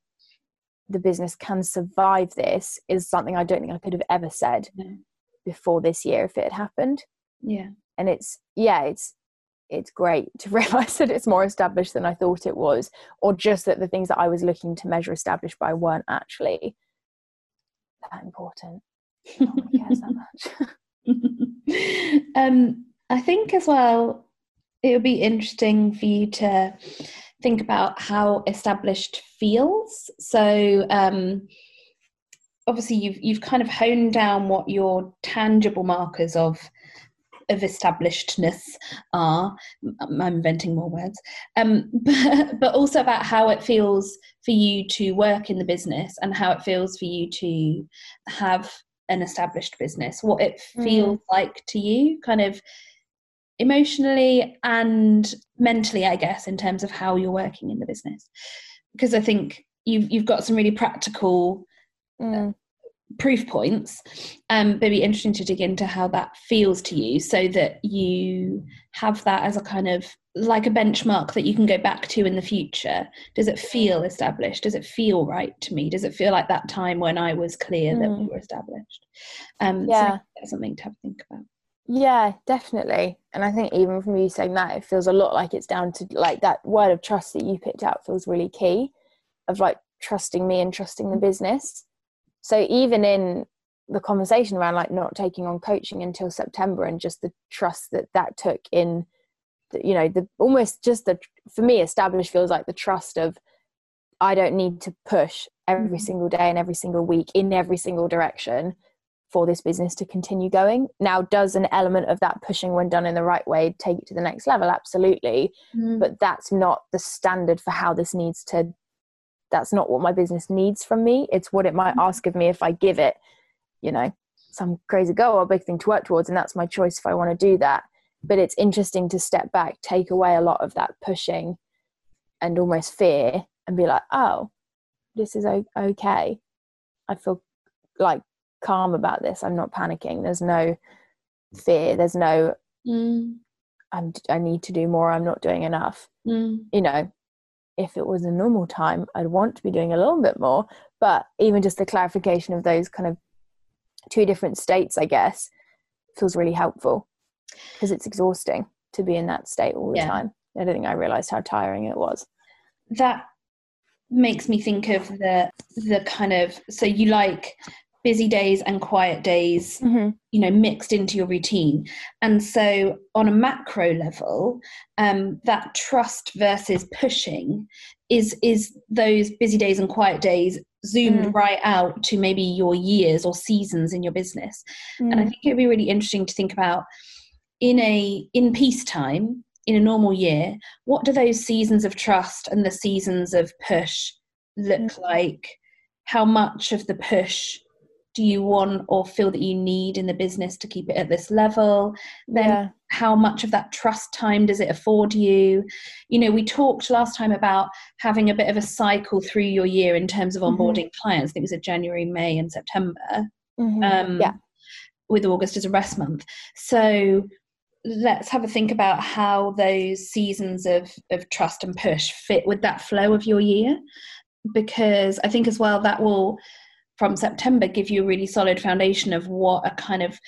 the business can survive this is something I don't think I could have ever said before this year if it had happened. Yeah. And it's yeah, it's it's great to realize that it's more established than I thought it was, or just that the things that I was looking to measure established by weren't actually that important. Cares that much. um, I think as well, it would be interesting for you to think about how established feels. So, um, obviously, you've you've kind of honed down what your tangible markers of of establishedness are. I'm inventing more words, um, but, but also about how it feels for you to work in the business and how it feels for you to have an established business, what it Mm. feels like to you, kind of emotionally and mentally, I guess, in terms of how you're working in the business. Because I think you've you've got some really practical Mm, proof points. Um, but it'd be interesting to dig into how that feels to you, so that you have that as a kind of like a benchmark that you can go back to in the future. Does it feel established? Does it feel right to me? Does it feel like that time when I was clear that we Mm. were established? Um, so Yeah. that's something to have a think about. Yeah, definitely. And I think even from you saying that, it feels a lot like it's down to like that word of trust that you picked out feels really key of like trusting me and trusting the business. So even in the conversation around like not taking on coaching until September and just the trust that that took in, the, you know, the almost just the for me established feels like the trust of I don't need to push every Mhm. single day and every single week in every single direction for this business to continue going. Now, does an element of that pushing, when done in the right way, take it to the next level? Absolutely. But that's not the standard for how this needs to, that's not what my business needs from me. It's what it might Mhm. ask of me if I give it, you know, some crazy goal or big thing to work towards. And that's my choice if I want to do that. But it's interesting to step back, take away a lot of that pushing and almost fear and be like, oh, this is okay. I feel like calm about this. I'm not panicking. There's no fear. There's no Mm, I need to do more. I'm not doing enough. mm, You know, if it was a normal time, I'd want to be doing a little bit more. But even just the clarification of those kind of two different states, I guess, feels really helpful because it's exhausting to be in that state all the Yeah. time. I don't think I realized how tiring it was. that makes me think of the the kind of so you like busy days and quiet days Mm-hmm. you know mixed into your routine and so on a macro level um, that trust versus pushing is is those busy days and quiet days zoomed Mm. right out to maybe your years or seasons in your business and i think it'd be really interesting to think about in a in peacetime in a normal year what do those seasons of trust and the seasons of push look Mm. like how much of the push do you want or feel that you need in the business to keep it at this level then yeah. how much of that trust time does it afford you you know we talked last time about having a bit of a cycle through your year in terms of Mhm. onboarding clients i think it was a january may and september Mhm. um, Yeah. with August as a rest month. So let's have a think about how those seasons of, of trust and push fit with that flow of your year. Because I think as well that will, from September, give you a really solid foundation of what a kind of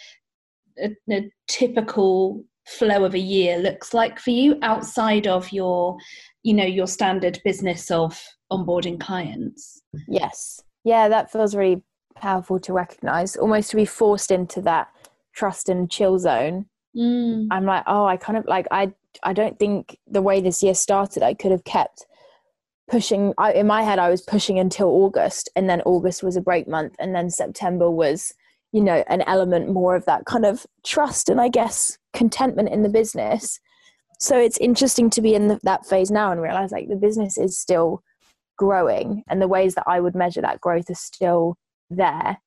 a, a typical flow of a year looks like for you outside of your you know your standard business of onboarding clients. Yes. Yeah, that feels really powerful to recognize, almost to be forced into that trust and chill zone. Mm. I'm like, oh, I kind of like I I don't think the way this year started, I could have kept pushing. I, in my head, I was pushing until August, and then August was a break month, and then September was, you know, an element more of that kind of trust and I guess contentment in the business. So it's interesting to be in the, that phase now and realize like the business is still growing, and the ways that I would measure that growth are still there.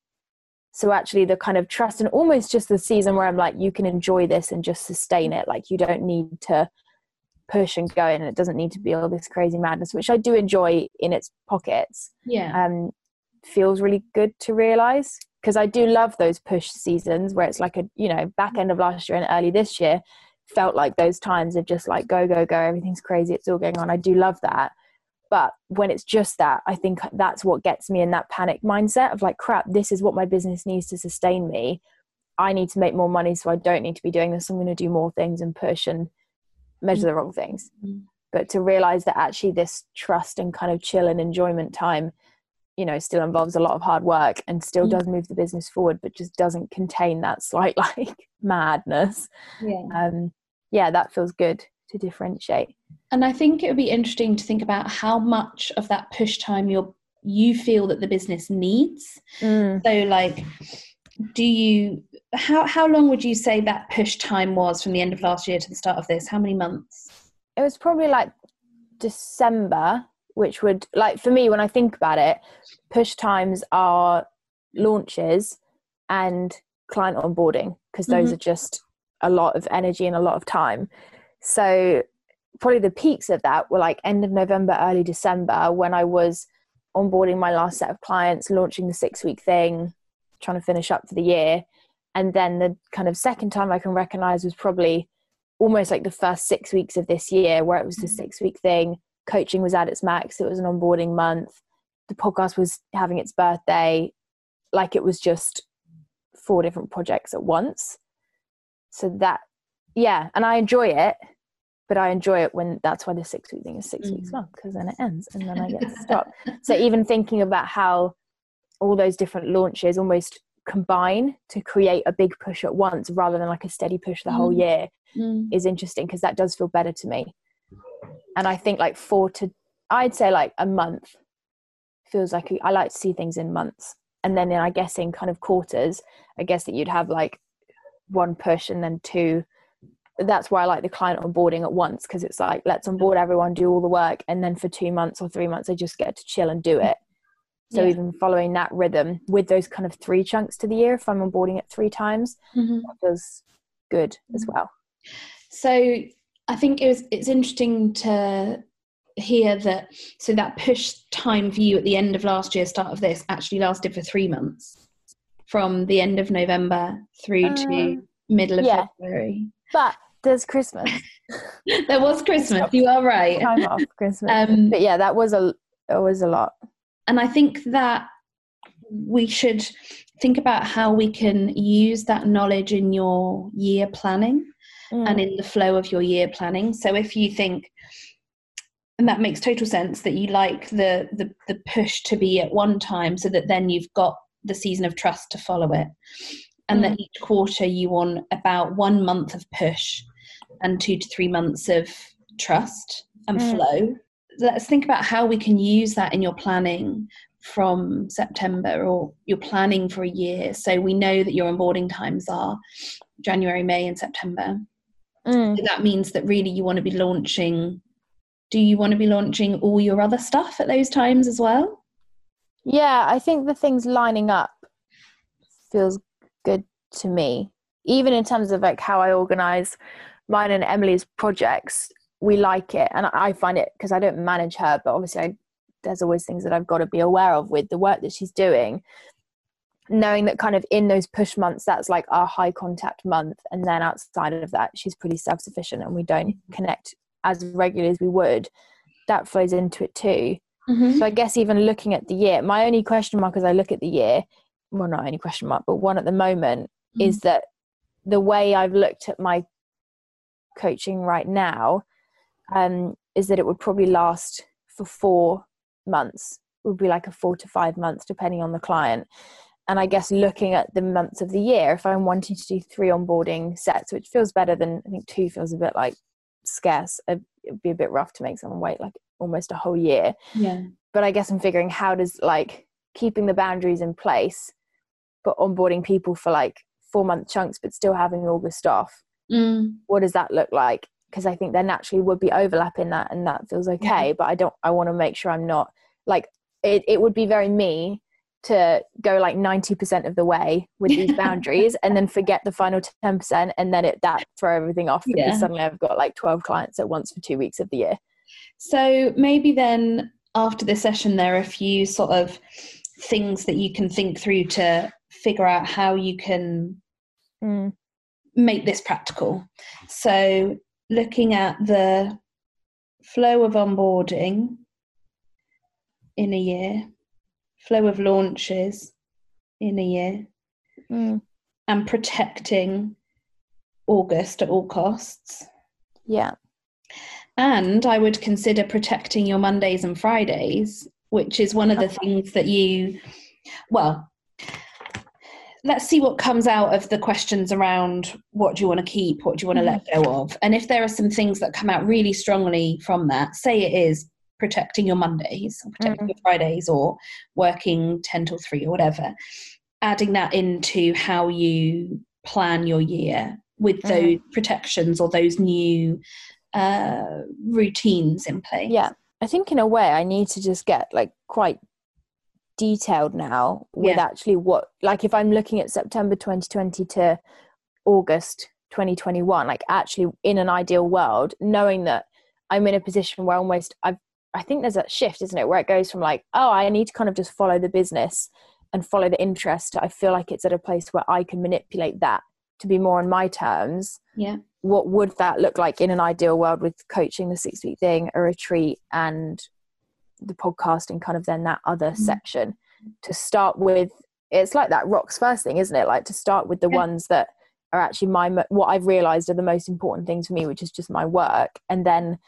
So actually, the kind of trust and almost just the season where I'm like, you can enjoy this and just sustain it. Like you don't need to push and go, in and it doesn't need to be all this crazy madness, which I do enjoy in its pockets. Yeah. Um, feels really good to realize because I do love those push seasons where it's like a you know back end of last year and early this year felt like those times of just like go go go everything's crazy it's all going on I do love that but when it's just that i think that's what gets me in that panic mindset of like crap this is what my business needs to sustain me i need to make more money so i don't need to be doing this i'm going to do more things and push and measure the wrong things Mhm. but to realize that actually this trust and kind of chill and enjoyment time you know still involves a lot of hard work and still Mm. does move the business forward but just doesn't contain that slight like madness Yeah. um yeah that feels good to differentiate And I think it would be interesting to think about how much of that push time you're you feel that the business needs. Mm. So like do you how how long would you say that push time was from the end of last year to the start of this? How many months? it was probably like December, which would like for me when I think about it, push times are launches and client onboarding because those mm-hmm. are just a lot of energy and a lot of time. So probably the peaks of that were like end of November, early December when I was onboarding my last set of clients, launching the six week thing, trying to finish up for the year. And then the kind of second time I can recognize was probably almost like the first six weeks of this year where it was the six week thing. Coaching was at its max. It was an onboarding month. The podcast was having its birthday. Like it was just four different projects at once. So that yeah and i enjoy it but i enjoy it when that's why the six week thing is six weeks Mm. long because then it ends and then i get to stop. So even thinking about how all those different launches almost combine to create a big push at once rather than like a steady push the whole Mm. year Mm. is interesting because that does feel better to me. And I think like four to, I'd say like a month feels like I like to see things in months. And then in, I guess in kind of quarters, I guess that you'd have like one push and then two. That's why I like the client onboarding at once because it's like let's onboard everyone, do all the work, and then for two months or three months, I just get to chill and do it. So Yeah. even following that rhythm with those kind of three chunks to the year, if I'm onboarding it three times, Mhm. that feels good as well. So I think it was it's interesting to hear that so that push time for you at the end of last year, start of this, actually lasted for three months. From the end of November through to Um, middle of yeah. February. But there's Christmas. There was Christmas, you are right. time off Christmas. Um, but yeah, that was a it was a lot. And I think that we should think about how we can use that knowledge in your year planning. Mm. and in the flow of your year planning. So if you think, and that makes total sense that you like the, the the push to be at one time, so that then you've got the season of trust to follow it, and that each quarter you want about one month of push and two to three months of trust and Mm. flow. Let's think about how we can use that in your planning from September or you're planning for a year. So we know that your onboarding times are January, May, and September. Mm. So that means that really you want to be launching. Do you want to be launching all your other stuff at those times as well? Yeah, I think the things lining up feels good to me. Even in terms of like how I organize mine and Emily's projects, we like it, and I find it because I don't manage her, but obviously I, there's always things that I've got to be aware of with the work that she's doing. Knowing that kind of in those push months, that's like our high contact month, and then outside of that, she's pretty self sufficient, and we don't connect as regularly as we would. That flows into it too. Mm-hmm. So I guess even looking at the year, my only question mark as I look at the year, well, not only question mark, but one at the moment is that the way I've looked at my coaching right now um, is that it would probably last for four months would be like a four to five months depending on the client. And i guess looking at the months of the year if i'm wanting to do three onboarding sets which feels better than i think two feels a bit like scarce it'd be a bit rough to make someone wait like almost a whole year. Yeah. But i guess i'm figuring how does like keeping the boundaries in place but onboarding people for like four month chunks but still having august off mm. what does that look like because i think there naturally would be overlap in that and that feels okay Yeah. but i don't i want to make sure i'm not like it, it would be very me to go like 90% of the way with these boundaries and then forget the final 10% and then it that throw everything off because Yeah. suddenly i've got like 12 clients at once for two weeks of the year So maybe then after this session, there are a few sort of things that you can think through to figure out how you can mm. make this practical. So looking at the flow of onboarding in a year, flow of launches in a year, Mm. and protecting August at all costs. yeah And I would consider protecting your Mondays and Fridays, which is one of the Okay. things that you, well, let's see what comes out of the questions around what do you want to keep, what do you want to let go of. And if there are some things that come out really strongly from that, say it is protecting your Mondays, or protecting Mhm. your Fridays, or working 10 till 3 or whatever, adding that into how you plan your year with Mhm. those protections or those new uh, routines in place. yeah i think in a way i need to just get like quite detailed now with Yeah. actually what like if i'm looking at september 2020 to august 2021 like actually in an ideal world knowing that i'm in a position where almost i've i think there's that shift isn't it where it goes from like oh i need to kind of just follow the business and follow the interest i feel like it's at a place where i can manipulate that to be more on my terms Yeah. what would that look like in an ideal world with coaching the six week thing a retreat and the podcast and kind of then that other Mhm. section to start with it's like that rocks first thing isn't it like to start with the Yeah. ones that are actually my what i've realized are the most important things for me which is just my work and then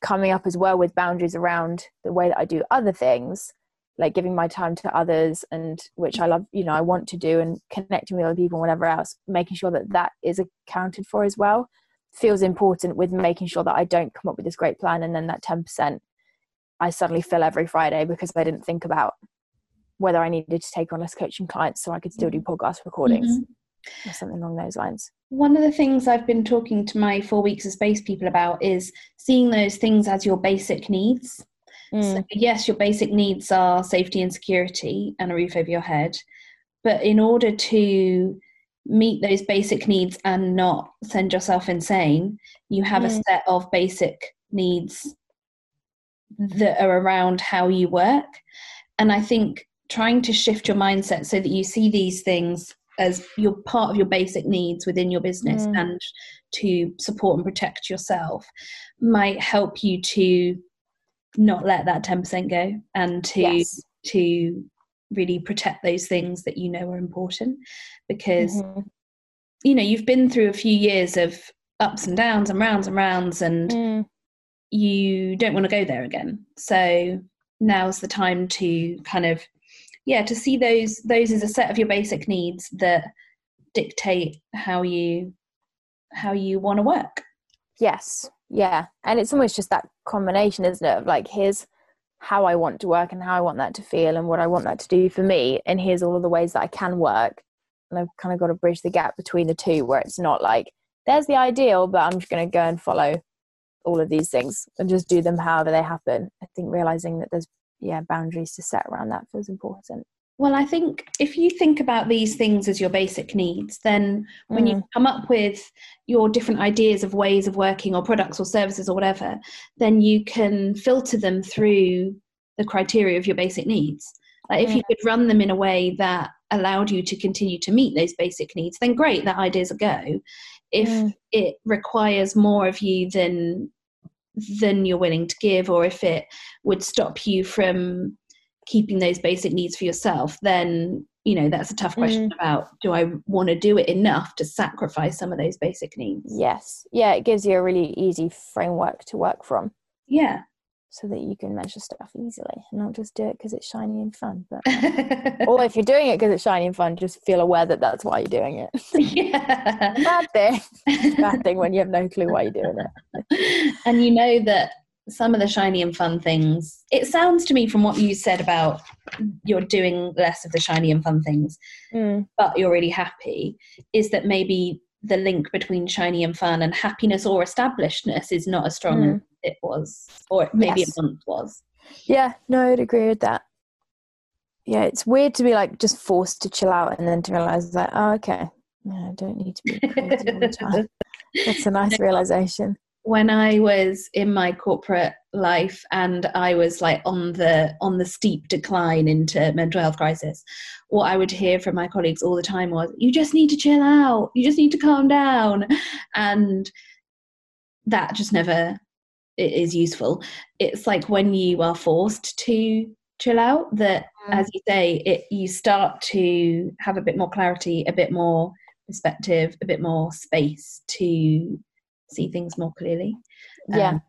coming up as well with boundaries around the way that i do other things like giving my time to others and which i love you know i want to do and connecting with other people and whatever else making sure that that is accounted for as well feels important with making sure that i don't come up with this great plan and then that 10% i suddenly fill every friday because i didn't think about whether i needed to take on less coaching clients so i could still do podcast recordings Mhm. or something along those lines One of the things I've been talking to my four weeks of space people about is seeing those things as your basic needs. So, yes, your basic needs are safety and security and a roof over your head. But in order to meet those basic needs and not send yourself insane, you have a Mm. set of basic needs that are around how you work. And I think trying to shift your mindset so that you see these things as you're part of your basic needs within your business Mm. and to support and protect yourself might help you to not let that 10% go and to yes to really protect those things that you know are important because Mhm. you know you've been through a few years of ups and downs and rounds and rounds and Mm. You don't want to go there again so now's the time to kind of yeah to see those those as a set of your basic needs that dictate how you how you want to work Yes, yeah, and it's almost just that combination, isn't it? Of like, here's how I want to work and how I want that to feel and what I want that to do for me, and here's all of the ways that I can work. And I've kind of got to bridge the gap between the two, where it's not like there's the ideal, but I'm just going to go and follow all of these things and just do them however they happen. I think realizing that there's yeah boundaries to set around that feels important. well i think if you think about these things as your basic needs then when you come up with your different ideas of ways of working or products or services or whatever then you can filter them through the criteria of your basic needs like if you could run them in a way that allowed you to continue to meet those basic needs then great that idea's a go if Mm. it requires more of you than than you're willing to give or if it would stop you from keeping those basic needs for yourself then you know that's a tough mm. question about do i want to do it enough to sacrifice some of those basic needs? Yes, yeah, it gives you a really easy framework to work from. yeah so that you can measure stuff easily and not just do it because it's shiny and fun. But or if you're doing it because it's shiny and fun, just feel aware that that's why you're doing it. yeah. bad thing. bad thing when you have no clue why you're doing it. and you know that some of the shiny and fun things. It sounds to me from what you said about you're doing less of the shiny and fun things, Mm. but you're really happy. Is that maybe the link between shiny and fun and happiness or establishedness is not as strong Mm. It was, or maybe Yes. it once was. Yeah, no, I'd agree with that. Yeah, it's weird to be like just forced to chill out and then to realize like, oh, okay, yeah, I don't need to be crazy all the time. That's a nice realization. when I was in my corporate life and I was like on the on the steep decline into mental health crisis, what I would hear from my colleagues all the time was, "You just need to chill out. You just need to calm down," and that just never i- is useful. It's like when you are forced to chill out that, Mm. as you say, it you start to have a bit more clarity, a bit more perspective, a bit more space to see things more clearly. Yeah, Um,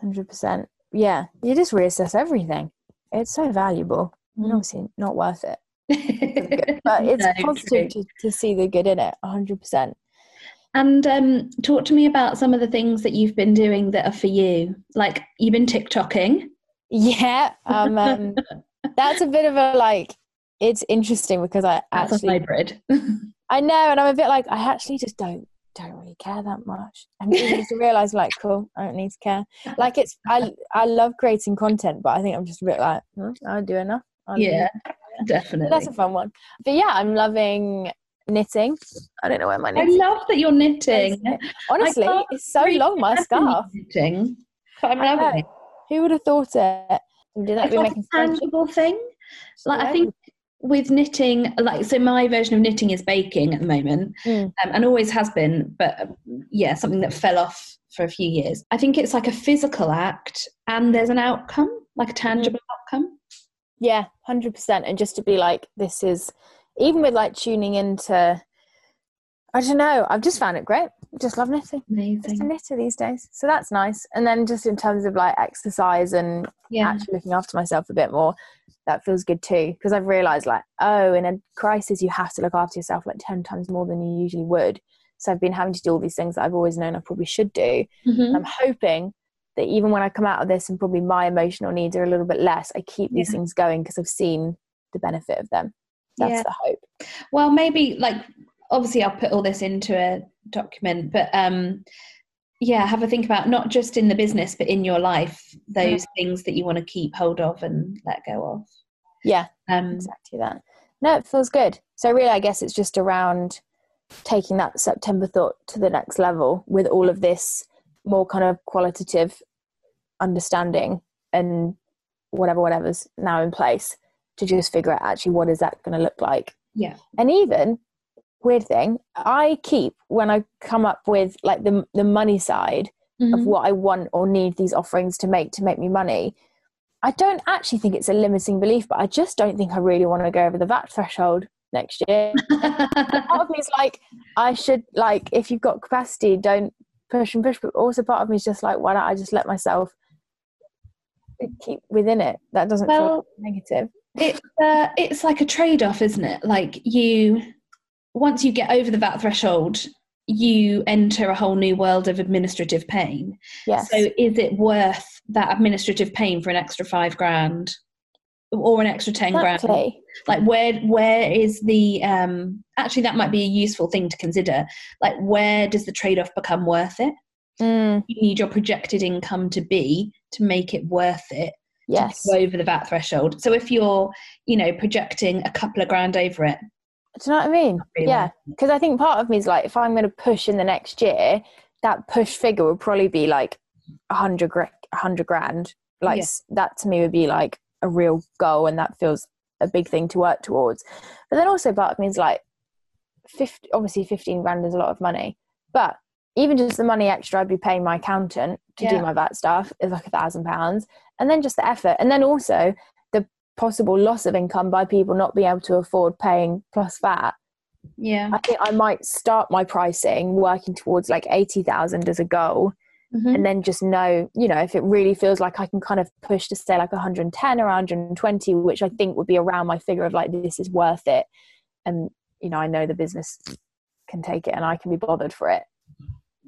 hundred percent. Yeah, you just reassess everything. It's so valuable. And Mm. obviously, not worth it, for the good, but it's No, positive to, to see the good in it. hundred percent. And um, talk to me about some of the things that you've been doing that are for you. Like you've been TikToking. Yeah, um, um, that's a bit of a like. It's interesting because I That's a actually hybrid. I know, and I'm a bit like I actually just don't don't really care that much. And just realize like, cool, I don't need to care. Like it's I I love creating content, but I think I'm just a bit like, hmm, I'll do enough. I'll do yeah, enough. definitely. That's a fun one. But yeah, I'm loving knitting. I don't know where my knitting. I love that you're knitting. Honestly, it's so long. My scarf. Knitting, but I'm loving it. Who would have thought it? Did that. It's We like a making friendships. tangible thing. Like I think with knitting, like so, my version of knitting is baking at the moment, Mm. um, and always has been. But um, yeah, something that fell off for a few years. I think it's like a physical act, and there's an outcome, like a tangible outcome. Yeah, hundred percent. And just to be like, this is even with like tuning into. I don't know. I've just found it great. Just love knitting. Just a knitter these days. So that's nice. And then just in terms of like exercise and Yeah. actually looking after myself a bit more, that feels good too. Because I've realized like, oh, in a crisis, you have to look after yourself like 10 times more than you usually would. So I've been having to do all these things that I've always known I probably should do. Mhm. I'm hoping that even when I come out of this and probably my emotional needs are a little bit less, I keep these Yeah. things going because I've seen the benefit of them. That's Yeah. the hope. Well, maybe like obviously I'll put all this into a document, but um yeah, have a think about not just in the business but in your life, those things that you want to keep hold of and let go of. Yeah, Um exactly that. No, it feels good. So really, I guess it's just around taking that September thought to the next level with all of this more kind of qualitative understanding and whatever whatever's now in place to just figure out actually what is that going to look like yeah. and even weird thing i keep when i come up with like the the money side of Mhm. what i want or need these offerings to make to make me money i don't actually think it's a limiting belief but i just don't think i really want to go over the vat threshold next year part of me is like i should like if you've got capacity don't push and push but also part of me is just like why don't i just let myself keep within it that doesn't feel negative it's uh, it's like a trade-off isn't it? Like you once you get over the vat threshold you enter a whole new world of administrative pain. Yes. So is it worth that administrative pain for an extra five grand or an extra 10 grand? Exactly like where where is the um actually that might be a useful thing to consider. Like where does the trade-off become worth it? Mm, you need your projected income to be to make it worth it yes over the VAT threshold. So if you're, you know, projecting a couple of grand over it, Do you know what I mean? really Yeah, because I think part of me is like, if I'm going to push in the next year, that push figure would probably be like a hundred, gra- a hundred grand. Like Yeah. that to me would be like a real goal, and that feels a big thing to work towards. But then also part of me is like, 50, obviously fifteen grand is a lot of money, but even just the money extra I'd be paying my accountant to do my VAT stuff is like a thousand pounds, and then just the effort, and then also the possible loss of income by people not being able to afford paying plus VAT. Yeah. I think I might start my pricing working towards like 80,000 as a goal mm-hmm. and then just know, you know, if it really feels like I can kind of push to say like 110 or 120, which I think would be around my figure of like, this is worth it. And, you know, I know the business can take it and I can be bothered for it.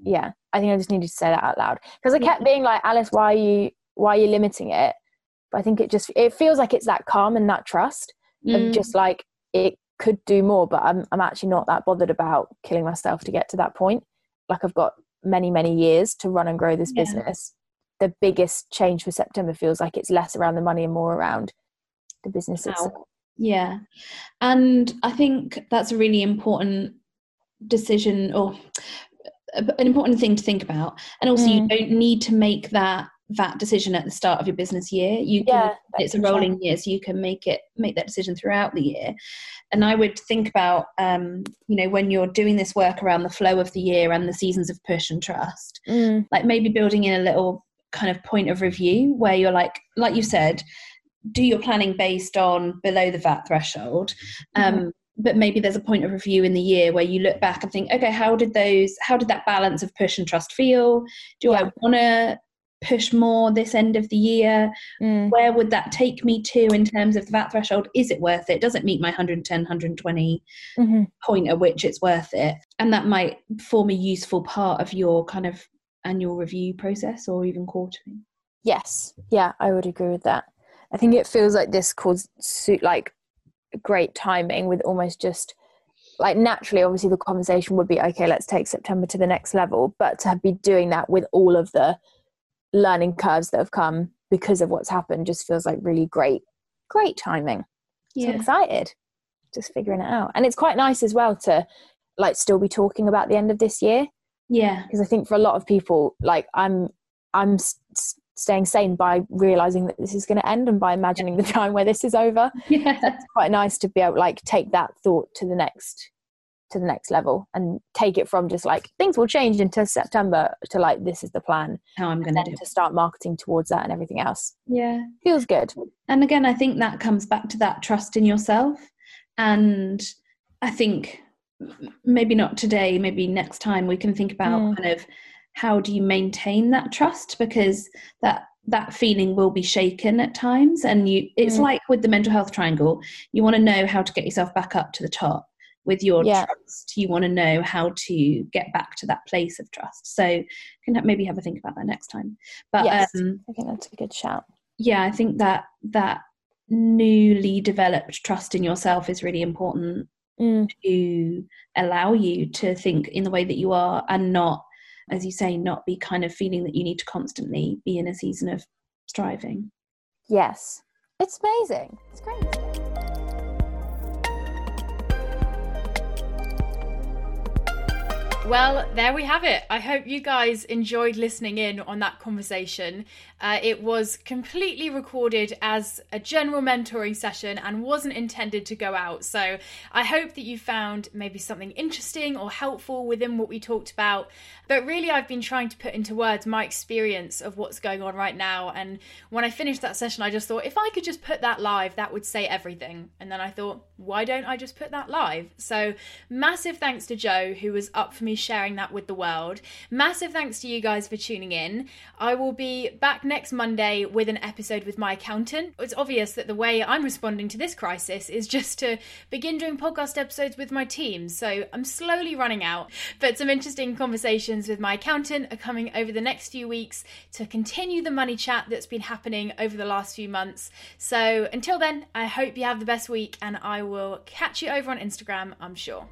Yeah. I think I just needed to say that out loud because I kept being like, Alice, why are you, why are you limiting it? But I think it just, it feels like it's that calm and that trust mm. of just like, it could do more, but I'm, I'm actually not that bothered about killing myself to get to that point. Like I've got many, many years to run and grow this yeah. business. The biggest change for September feels like it's less around the money and more around the business wow. itself. Yeah. And I think that's a really important decision or an important thing to think about. And also, mm. you don't need to make that that decision at the start of your business year you can yeah, it's a rolling year so you can make it make that decision throughout the year and i would think about um, you know when you're doing this work around the flow of the year and the seasons of push and trust mm. like maybe building in a little kind of point of review where you're like like you said do your planning based on below the vat threshold um, mm-hmm. But maybe there's a point of review in the year where you look back and think okay how did those how did that balance of push and trust feel? Do yeah. i want to push more this end of the year? Mm. where would that take me to in terms of the vat threshold? Is it worth it? Does it meet my 110 120 mm-hmm. point at which it's worth it? And that might form a useful part of your kind of annual review process or even quarterly. Yes. Yeah i would agree with that. I think it feels like this caused suit like great timing with almost just like naturally obviously the conversation would be okay let's take september to the next level but to be doing that with all of the learning curves that have come because of what's happened just feels like really great, great timing. Yeah. So excited, just figuring it out. And it's quite nice as well to like still be talking about the end of this year. Yeah. Because I think for a lot of people, like I'm, I'm staying sane by realizing that this is going to end and by imagining the time where this is over. Yeah. So it's quite nice to be able to like take that thought to the next to the next level and take it from just like things will change into September to like this is the plan. How I'm going to do to start marketing towards that and everything else. Yeah, feels good. And again, I think that comes back to that trust in yourself. And I think maybe not today, maybe next time we can think about mm. kind of how do you maintain that trust because that that feeling will be shaken at times and you it's mm. like with the mental health triangle you want to know how to get yourself back up to the top with your yeah. trust you want to know how to get back to that place of trust so can maybe have a think about that next time but yes, um, i think that's a good shout yeah i think that that newly developed trust in yourself is really important mm. to allow you to think in the way that you are and not as you say not be kind of feeling that you need to constantly be in a season of striving yes it's amazing it's great Well, there we have it. I hope you guys enjoyed listening in on that conversation. Uh, it was completely recorded as a general mentoring session and wasn't intended to go out. So I hope that you found maybe something interesting or helpful within what we talked about. But really, I've been trying to put into words my experience of what's going on right now. And when I finished that session, I just thought if I could just put that live, that would say everything. And then I thought, why don't I just put that live? So massive thanks to Joe, who was up for me sharing that with the world. Massive thanks to you guys for tuning in. I will be back next Monday with an episode with my accountant. It's obvious that the way I'm responding to this crisis is just to begin doing podcast episodes with my team. So I'm slowly running out, but some interesting conversations with my accountant are coming over the next few weeks to continue the money chat that's been happening over the last few months. So until then, I hope you have the best week and I will catch you over on Instagram, I'm sure.